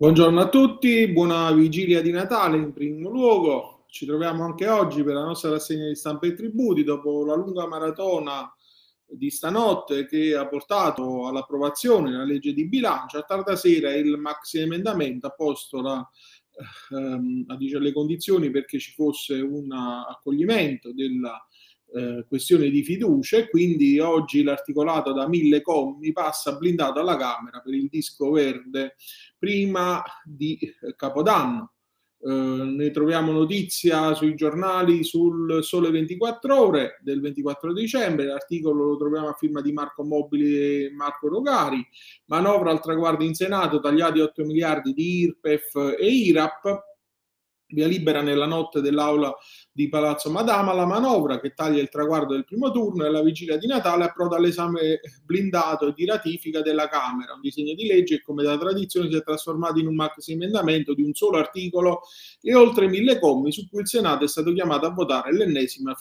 Buongiorno a tutti, buona vigilia di Natale in primo luogo. Ci troviamo anche oggi per la nostra rassegna di stampa e tributi dopo la lunga maratona di stanotte che ha portato all'approvazione della legge di bilancio. A tarda sera il maxi emendamento ha posto la, ehm, a dire, le condizioni perché ci fosse un accoglimento della eh, questione di fiducia e quindi oggi l'articolato da mille commi passa blindato alla Camera per il disco verde prima di eh, Capodanno. Eh, ne troviamo notizia sui giornali sul Sole 24 Ore del 24 dicembre. L'articolo lo troviamo a firma di Marco Mobili e Marco Rogari. Manovra al traguardo in Senato, tagliati 8 miliardi di IRPEF e IRAP via libera nella notte dell'aula di Palazzo Madama la manovra che taglia il traguardo del primo turno e alla vigilia di Natale approda all'esame blindato e di ratifica della Camera, un disegno di legge che come da tradizione si è trasformato in un maxi emendamento di un solo articolo e oltre mille commi su cui il Senato è stato chiamato a votare l'ennesima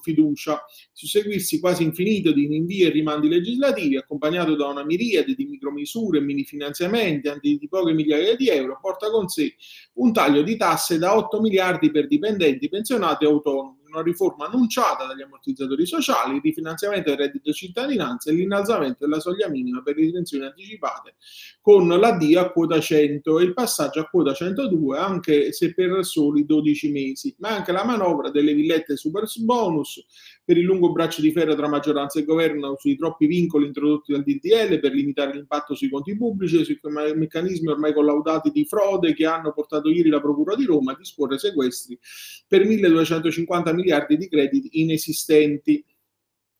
fiducia, susseguirsi quasi infinito di rinvii e rimandi legislativi accompagnato da una miriade di micromisure e mini finanziamenti anche di poche migliaia di euro porta con sé un taglio di tasse da 8 miliardi per dipendenti, pensionati e autonomi una riforma annunciata dagli ammortizzatori sociali, il rifinanziamento del reddito di cittadinanza e l'innalzamento della soglia minima per le pensioni anticipate con l'addio a quota 100 e il passaggio a quota 102 anche se per soli 12 mesi, ma anche la manovra delle villette super bonus per il lungo braccio di ferro tra maggioranza e governo sui troppi vincoli introdotti dal DDL per limitare l'impatto sui conti pubblici e sui meccanismi ormai collaudati di frode che hanno portato ieri la Procura di Roma a disporre sequestri per 1250 miliardi di crediti inesistenti.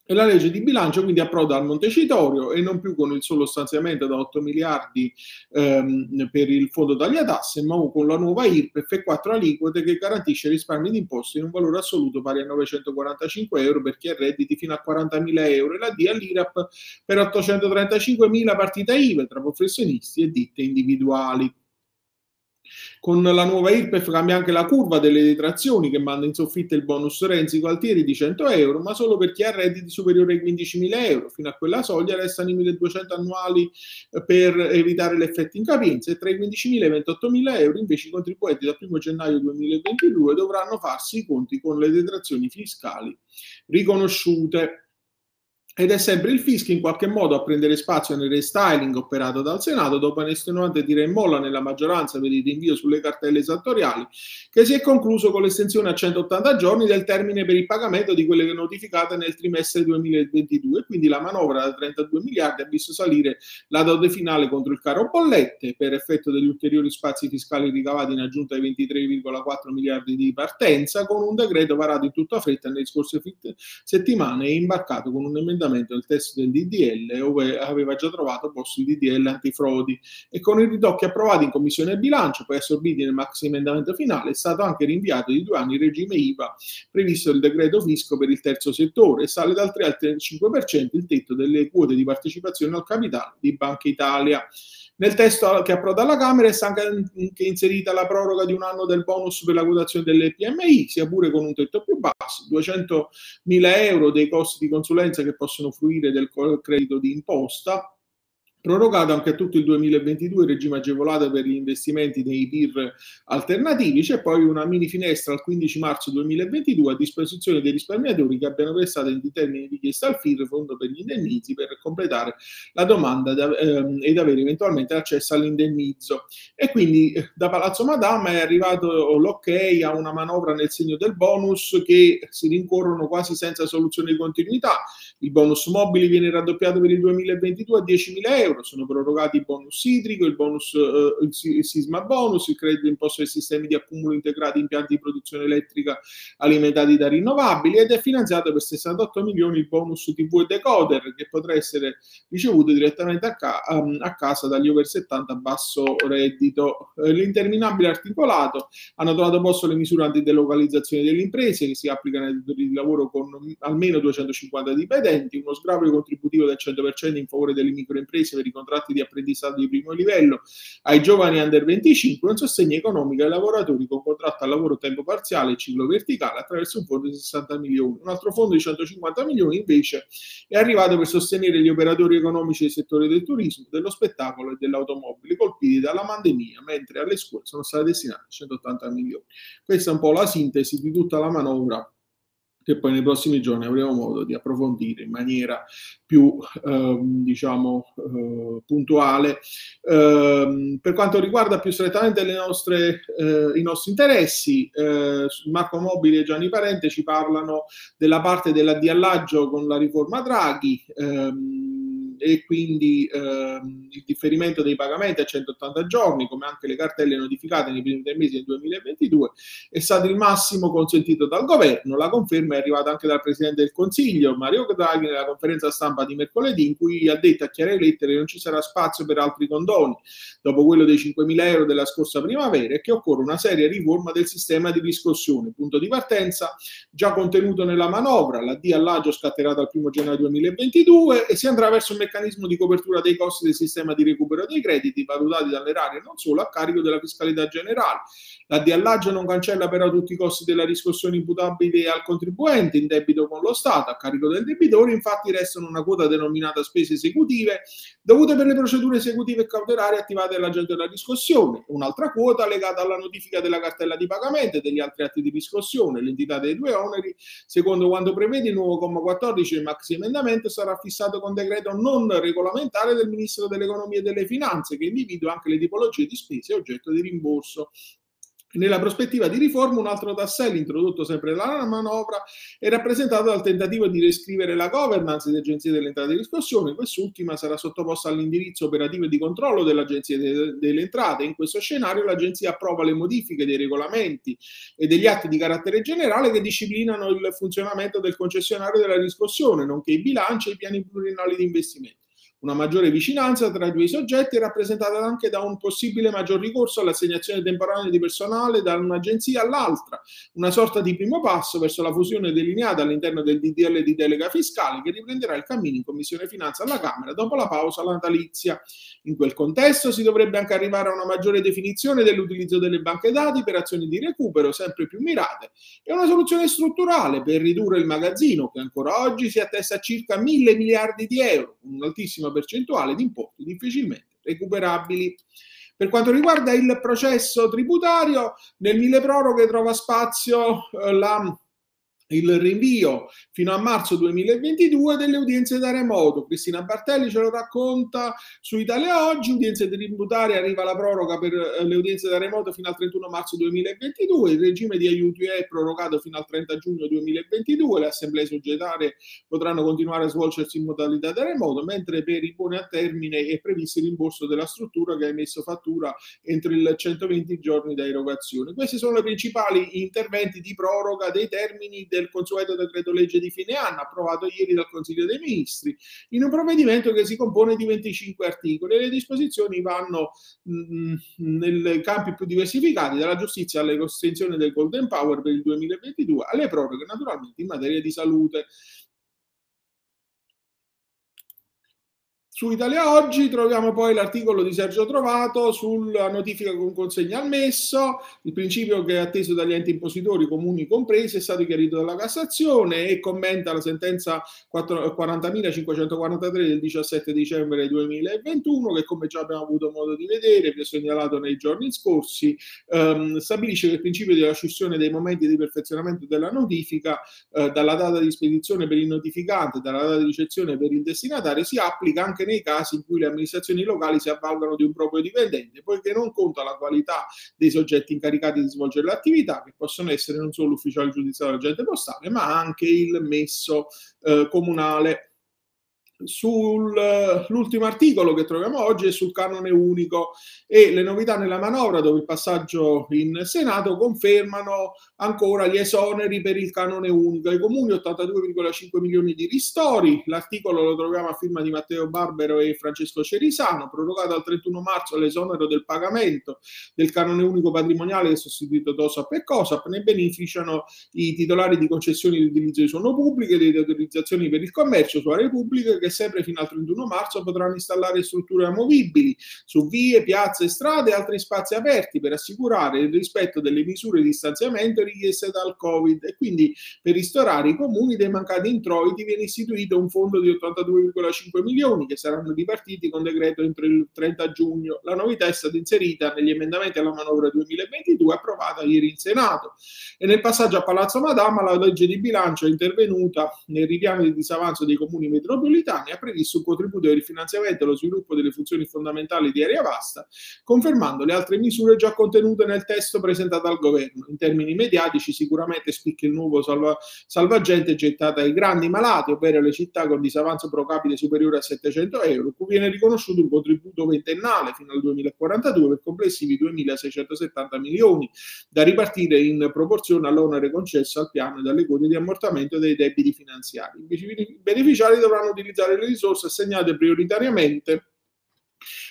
E la legge di bilancio quindi approda al Montecitorio e non più con il solo stanziamento da 8 miliardi ehm, per il fondo tasse, ma con la nuova IRPEF e 4 aliquote che garantisce risparmi di imposte in un valore assoluto pari a 945 euro per chi ha redditi fino a 40.000 euro e la D all'IRAP per 835.000 partite IVA tra professionisti e ditte individuali. Con la nuova IRPEF cambia anche la curva delle detrazioni che manda in soffitta il bonus Renzi Gualtieri di 100 euro, ma solo per chi ha redditi superiori ai 15.000 euro. Fino a quella soglia restano i 1.200 annuali eh, per evitare l'effetto incapienza e tra i 15.000 e i 28.000 euro invece i contribuenti dal 1 gennaio 2022 dovranno farsi i conti con le detrazioni fiscali riconosciute ed è sempre il fisco in qualche modo a prendere spazio nel restyling operato dal Senato dopo un'estenuante tira in molla nella maggioranza per il rinvio sulle cartelle esattoriali che si è concluso con l'estensione a 180 giorni del termine per il pagamento di quelle notificate nel trimestre 2022 quindi la manovra da 32 miliardi ha visto salire la dose finale contro il caro bollette per effetto degli ulteriori spazi fiscali ricavati in aggiunta ai 23,4 miliardi di partenza con un decreto varato in tutta fretta nelle scorse settimane e imbarcato con un emendamento emendamento del testo del DDL dove aveva già trovato posto il DDL antifrodi e con i ritocchi approvati in Commissione Bilancio, poi assorbiti nel maxi emendamento finale, è stato anche rinviato di due anni il regime IVA previsto il decreto fisco per il terzo settore e sale dal 3 al 5% il tetto delle quote di partecipazione al capitale di Banca Italia. Nel testo che approda alla Camera è stata anche inserita la proroga di un anno del bonus per la quotazione delle PMI, sia pure con un tetto più basso, 200 mila euro dei costi di consulenza che possono fruire del credito di imposta Prorogato anche tutto il 2022 il regime agevolato per gli investimenti nei PIR alternativi, c'è poi una mini finestra al 15 marzo 2022 a disposizione dei risparmiatori che abbiano prestato in termini di richiesta al FIR, fondo per gli indennizi, per completare la domanda da, ehm, ed avere eventualmente accesso all'indennizzo. E quindi eh, da Palazzo Madama è arrivato l'ok a una manovra nel segno del bonus che si rincorrono quasi senza soluzione di continuità. Il bonus mobili viene raddoppiato per il 2022 a 10.000 euro euro. Sono prorogati il bonus idrico, il, bonus, eh, il, sisma bonus, il credito imposto ai sistemi di accumulo integrati impianti di produzione elettrica alimentati da rinnovabili ed è finanziato per 68 milioni il bonus TV e decoder che potrà essere ricevuto direttamente a, ca- um, a casa dagli over 70 a basso reddito. Eh, l'interminabile articolato hanno trovato posto le misure antidelocalizzazione delle imprese che si applicano ai datori di lavoro con almeno 250 dipendenti, uno sgravio contributivo del 100% in favore delle microimprese per i contratti di apprendistato di primo livello ai giovani under 25, un sostegno economico ai lavoratori con contratto a lavoro a tempo parziale e ciclo verticale attraverso un fondo di 60 milioni. Un altro fondo di 150 milioni invece è arrivato per sostenere gli operatori economici del settore del turismo, dello spettacolo e dell'automobile colpiti dalla pandemia, mentre alle scuole sono state destinate 180 milioni. Questa è un po' la sintesi di tutta la manovra che poi nei prossimi giorni avremo modo di approfondire in maniera più eh, diciamo eh, puntuale. Eh, per quanto riguarda più strettamente nostre, eh, i nostri interessi, eh, Marco Mobili e Gianni Parente ci parlano della parte dell'addiallaggio con la riforma Draghi. Ehm, e quindi ehm, il differimento dei pagamenti a 180 giorni, come anche le cartelle notificate nei primi tre mesi del 2022, è stato il massimo consentito dal governo. La conferma è arrivata anche dal Presidente del Consiglio, Mario Draghi, nella conferenza stampa di mercoledì, in cui ha detto a chiare lettere che non ci sarà spazio per altri condoni, dopo quello dei 5.000 euro della scorsa primavera, e che occorre una seria riforma del sistema di riscossione. Punto di partenza già contenuto nella manovra, la D all'agio scatterà dal 1 gennaio 2022 e si andrà verso un meccanismo di copertura dei costi del sistema di recupero dei crediti valutati dall'erario non solo a carico della fiscalità generale. La diallaggio non cancella però tutti i costi della riscossione imputabili al contribuente in debito con lo Stato a carico del debitore, infatti restano una quota denominata spese esecutive dovute per le procedure esecutive e cautelari attivate dall'agente della riscossione, un'altra quota legata alla notifica della cartella di pagamento e degli altri atti di riscossione, l'entità dei due oneri, secondo quanto prevede il nuovo comma 14 del maxi emendamento sarà fissato con decreto non regolamentare del Ministro dell'Economia e delle Finanze che individua anche le tipologie di spese oggetto di rimborso. Nella prospettiva di riforma, un altro tassello introdotto sempre dalla manovra è rappresentato dal tentativo di riscrivere la governance delle agenzie delle entrate di riscossione. Quest'ultima sarà sottoposta all'indirizzo operativo e di controllo dell'agenzia delle entrate. In questo scenario l'agenzia approva le modifiche dei regolamenti e degli atti di carattere generale che disciplinano il funzionamento del concessionario della riscossione, nonché i bilanci e i piani pluriennali di investimento. Una maggiore vicinanza tra i due soggetti è rappresentata anche da un possibile maggior ricorso all'assegnazione temporanea di personale da un'agenzia all'altra, una sorta di primo passo verso la fusione delineata all'interno del DDL di delega fiscale che riprenderà il cammino in Commissione Finanza alla Camera dopo la pausa natalizia. In quel contesto si dovrebbe anche arrivare a una maggiore definizione dell'utilizzo delle banche dati per azioni di recupero sempre più mirate e una soluzione strutturale per ridurre il magazzino che ancora oggi si attesta a circa mille miliardi di euro, un'altissima percentuale di importi difficilmente recuperabili. Per quanto riguarda il processo tributario, nel mille proroghe trova spazio eh, la il rinvio fino a marzo 2022 delle udienze da remoto. Cristina Bartelli ce lo racconta su Italia Oggi, udienze tributarie, arriva la proroga per eh, le udienze da remoto fino al 31 marzo 2022, il regime di aiuti è prorogato fino al 30 giugno 2022, le assemblee societarie potranno continuare a svolgersi in modalità da remoto, mentre per i buoni a termine è previsto il rimborso della struttura che ha emesso fattura entro il 120 giorni da erogazione. Questi sono i principali interventi di proroga dei termini del consueto decreto legge di fine anno approvato ieri dal Consiglio dei Ministri in un provvedimento che si compone di 25 articoli e le disposizioni vanno mh, mm, nei campi più diversificati dalla giustizia all'estensione del Golden Power per il 2022 alle proroghe naturalmente in materia di salute. Su Italia Oggi troviamo poi l'articolo di Sergio Trovato sulla notifica con consegna al messo, il principio che è atteso dagli enti impositori comuni compresi è stato chiarito dalla Cassazione e commenta la sentenza 40.543 del 17 dicembre 2021 che come già abbiamo avuto modo di vedere, vi ho segnalato nei giorni scorsi, ehm, stabilisce che il principio della scissione dei momenti di perfezionamento della notifica eh, dalla data di spedizione per il notificante, dalla data di ricezione per il destinatario si applica anche nei casi in cui le amministrazioni locali si avvalgono di un proprio dipendente, poiché non conta la qualità dei soggetti incaricati di svolgere l'attività, che possono essere non solo l'ufficiale giudiziario agente postale, ma anche il messo eh, comunale sull'ultimo articolo che troviamo oggi è sul canone unico e le novità nella manovra dove il passaggio in Senato confermano ancora gli esoneri per il canone unico. Ai comuni 82,5 milioni di ristori. L'articolo lo troviamo a firma di Matteo Barbero e Francesco Cerisano prorogato al 31 marzo l'esonero del pagamento del canone unico patrimoniale che è sostituito TOSAP e COSAP. Ne beneficiano i titolari di concessioni di utilizzo di suono pubbliche e di autorizzazioni per il commercio su aree pubbliche che sempre fino al 31 marzo potranno installare strutture amovibili su vie, piazze, strade e altri spazi aperti per assicurare il rispetto delle misure di distanziamento richieste dal Covid e quindi per ristorare i comuni dei mancati introiti viene istituito un fondo di 82,5 milioni che saranno dipartiti con decreto entro il 30 giugno. La novità è stata inserita negli emendamenti alla manovra 2022 approvata ieri in Senato e nel passaggio a Palazzo Madama la legge di bilancio è intervenuta nel ripiano di disavanzo dei comuni metropolitani ha previsto un contributo di rifinanziamento allo sviluppo delle funzioni fondamentali di area vasta, confermando le altre misure già contenute nel testo presentato dal governo. In termini mediatici sicuramente spicca il nuovo salva, salvagente gettato ai grandi malati, ovvero le città con disavanzo pro capite superiore a 700 euro, cui viene riconosciuto un contributo ventennale fino al 2042 per complessivi 2.670 milioni, da ripartire in proporzione all'onere concesso al piano e dalle quote di ammortamento dei debiti finanziari. I beneficiari dovranno utilizzare le risorse assegnate prioritariamente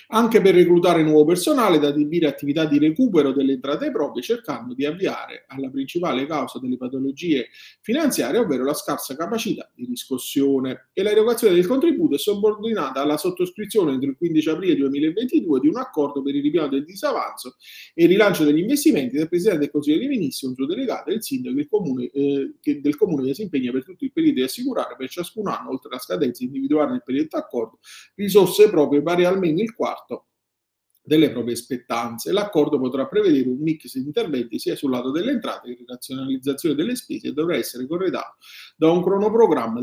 anche per reclutare nuovo personale da adibire attività di recupero delle entrate proprie, cercando di avviare alla principale causa delle patologie finanziarie, ovvero la scarsa capacità di riscossione. E l'erogazione del contributo è subordinata alla sottoscrizione entro il 15 aprile 2022 di un accordo per il ripiano del disavanzo e il rilancio degli investimenti del Presidente del Consiglio dei Ministri, un suo delegato e il sindaco del comune, eh, che, del comune che si impegna per tutto il periodo di assicurare per ciascun anno, oltre alla scadenza individuale nel periodo d'accordo, risorse proprie pari almeno il quarto quarto delle proprie spettanze. L'accordo potrà prevedere un mix di interventi sia sul lato delle entrate che di razionalizzazione delle spese e dovrà essere corredato da un cronoprogramma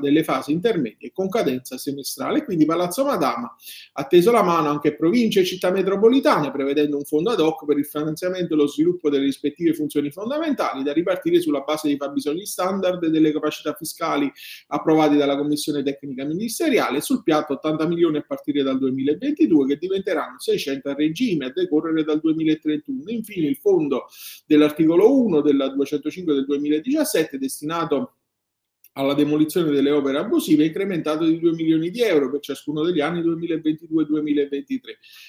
delle fasi intermedie con cadenza semestrale. Quindi Palazzo Madama ha teso la mano anche province e città metropolitane, prevedendo un fondo ad hoc per il finanziamento e lo sviluppo delle rispettive funzioni fondamentali da ripartire sulla base dei fabbisogni standard e delle capacità fiscali approvati dalla Commissione Tecnica Ministeriale. Sul piatto 80 milioni a partire dal 2022 che diventeranno 6 600 a regime a decorrere dal 2031. Infine il fondo dell'articolo 1 della 205 del 2017 destinato alla demolizione delle opere abusive incrementato di 2 milioni di euro per ciascuno degli anni 2022-2023.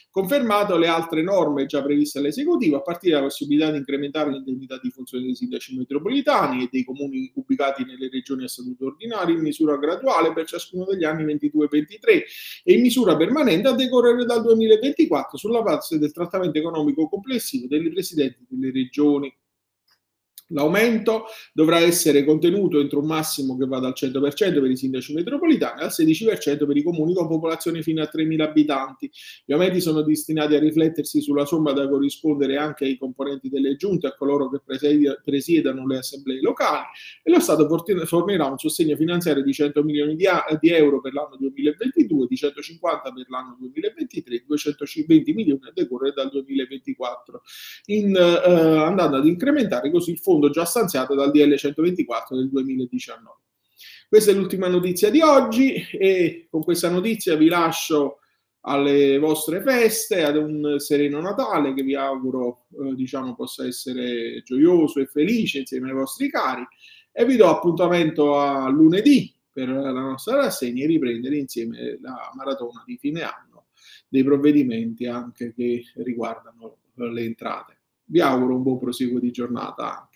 Confermato le altre norme già previste all'esecutivo, a partire dalla possibilità di incrementare l'indennità di funzione dei sindaci metropolitani e dei comuni ubicati nelle regioni a statuto ordinario in misura graduale per ciascuno degli anni 22-23 e in misura permanente a decorrere dal 2024 sulla base del trattamento economico complessivo dei presidenti delle regioni. L'aumento dovrà essere contenuto entro un massimo che va dal 100% per i sindaci metropolitani al 16% per i comuni con popolazione fino a 3.000 abitanti. Gli aumenti sono destinati a riflettersi sulla somma da corrispondere anche ai componenti delle giunte, a coloro che presiedano le assemblee locali e lo Stato fornirà un sostegno finanziario di 100 milioni di, euro per l'anno 2022, di 150 per l'anno 2023, 220 milioni a decorrere dal 2024, in, eh, andando ad incrementare così il fondo fondo già stanziato dal DL 124 del 2019. Questa è l'ultima notizia di oggi e con questa notizia vi lascio alle vostre feste, ad un sereno Natale che vi auguro eh, diciamo possa essere gioioso e felice insieme ai vostri cari e vi do appuntamento a lunedì per la nostra rassegna e riprendere insieme la maratona di fine anno dei provvedimenti anche che riguardano le entrate. Vi auguro un buon proseguo di giornata